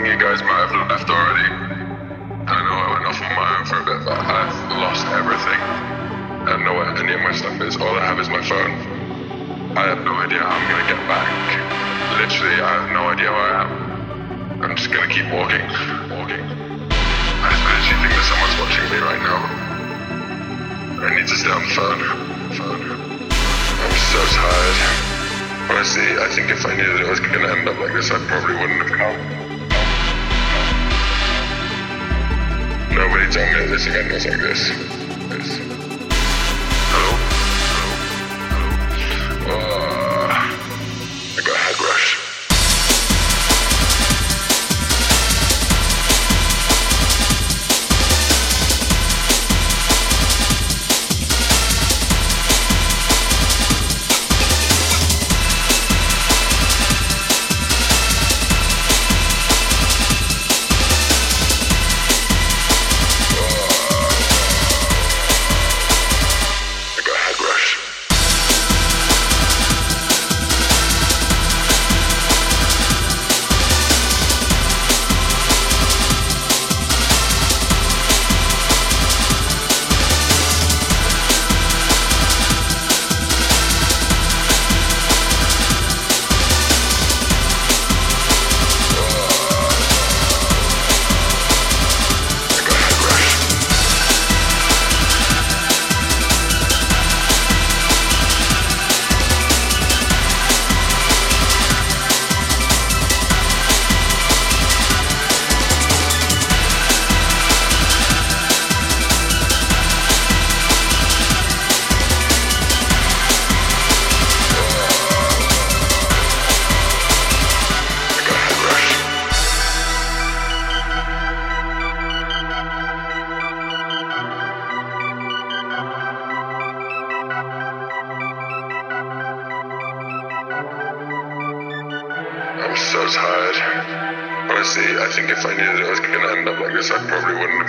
think you guys might have left already. I know I went off on my own for a bit, but I've lost everything. I don't know where any of my stuff is. All I have is my phone. I have no idea how I'm gonna get back. Literally, I have no idea where I am. I'm just gonna keep walking, walking. I literally think that someone's watching me right now. I need to stay on the phone. phone. I'm so tired. Honestly, I think if I knew that it was gonna end up like this, I probably wouldn't have come. That this again was like this. this. This, I probably wouldn't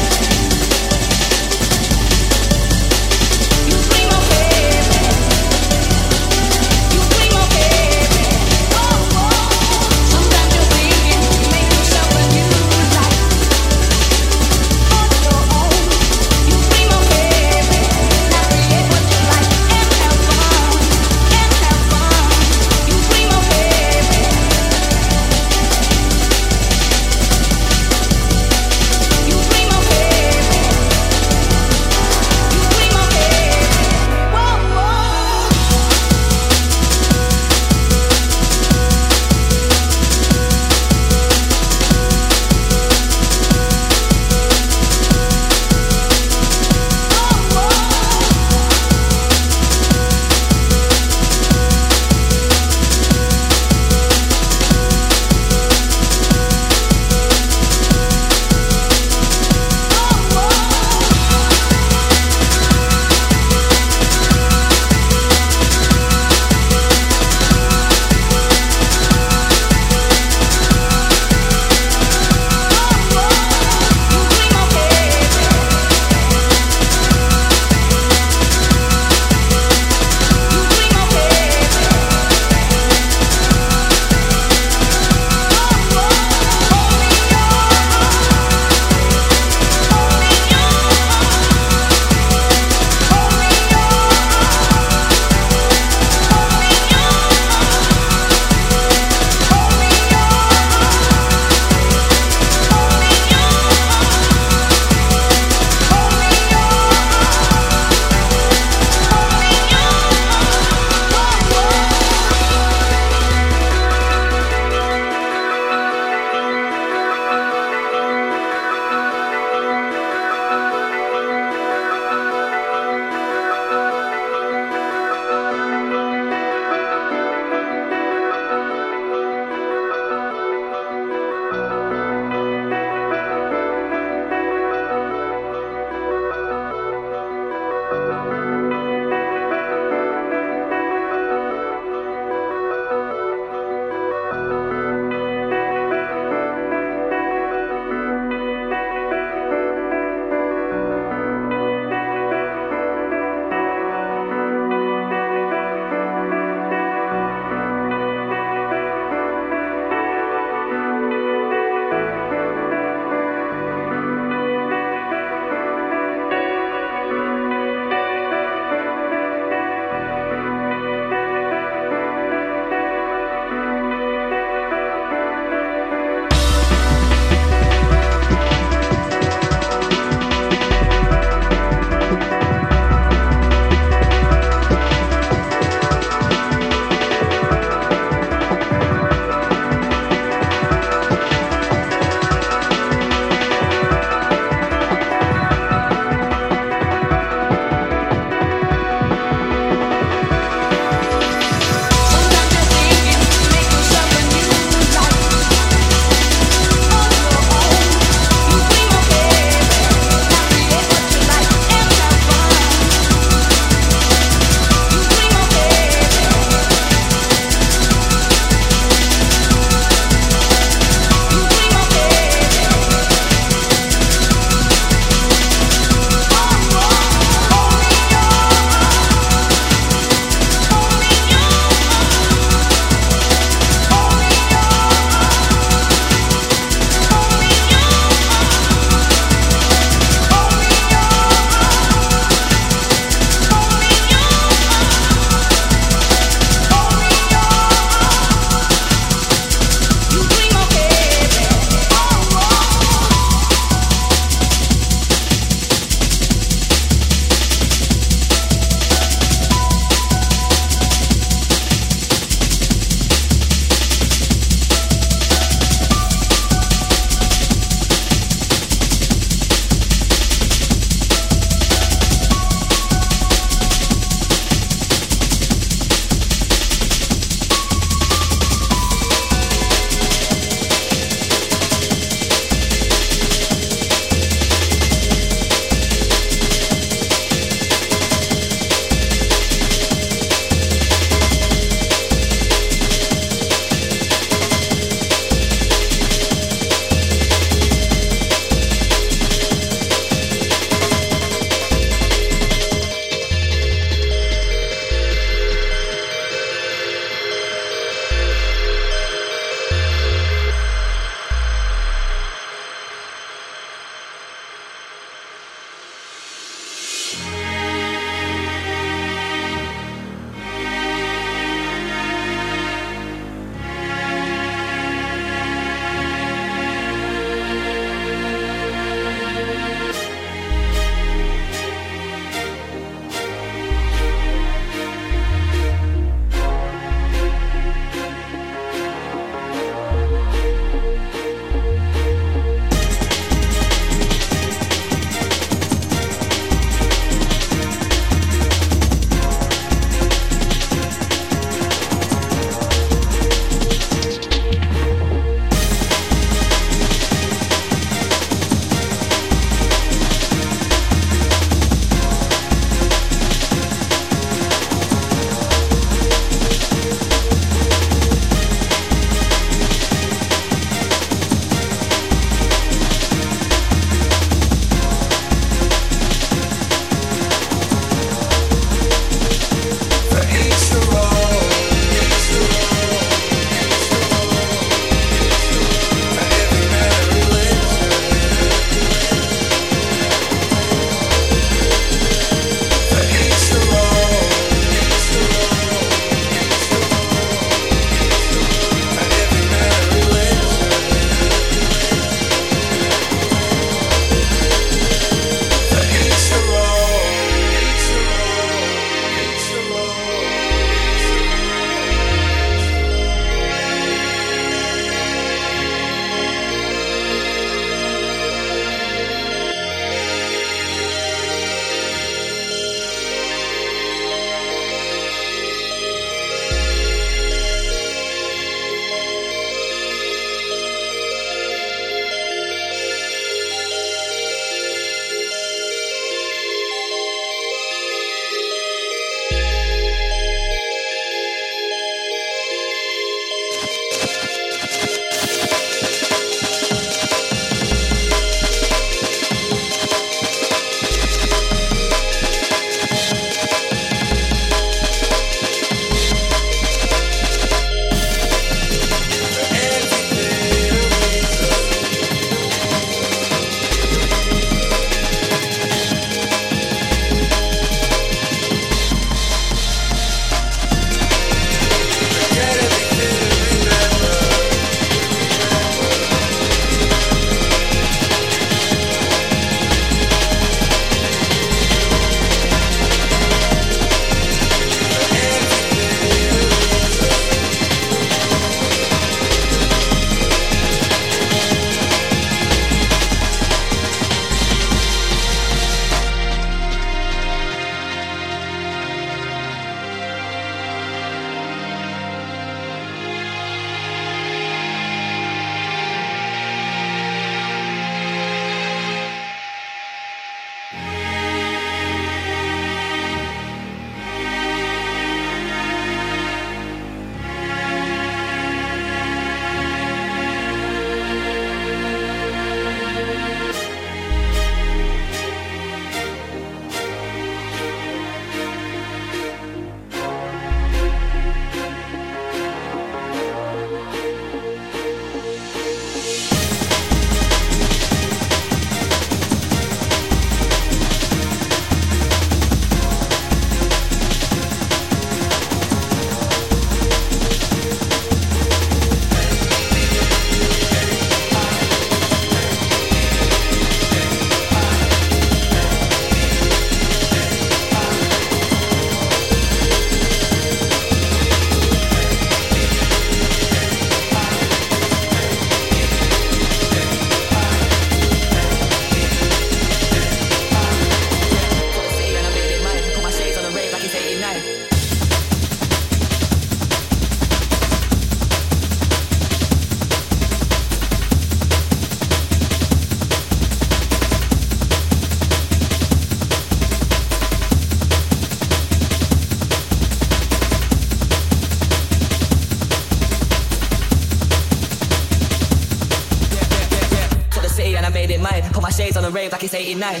days on the rave like it's 89.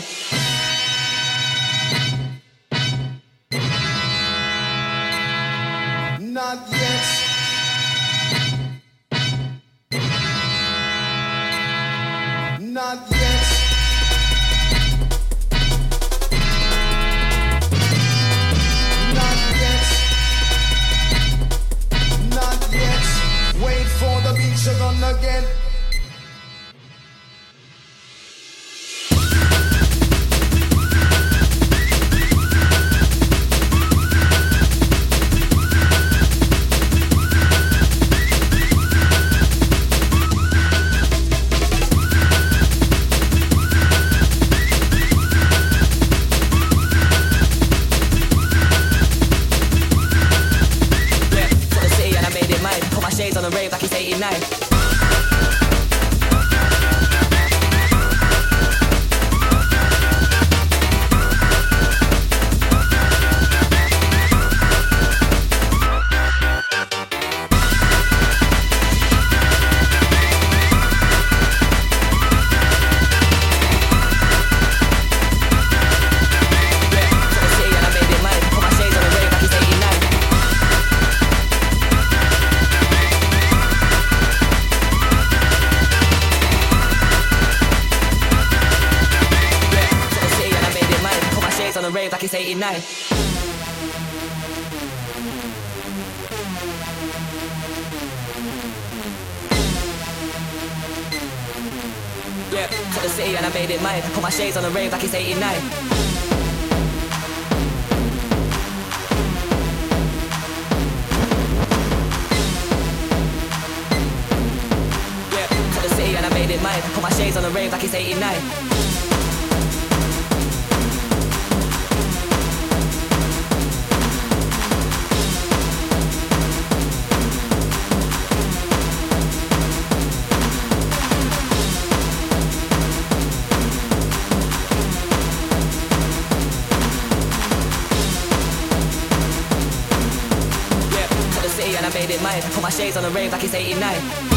the rave like it's 89. Mine. Put my shades on the rave like it's 89 Put my shades on the rave like it's 89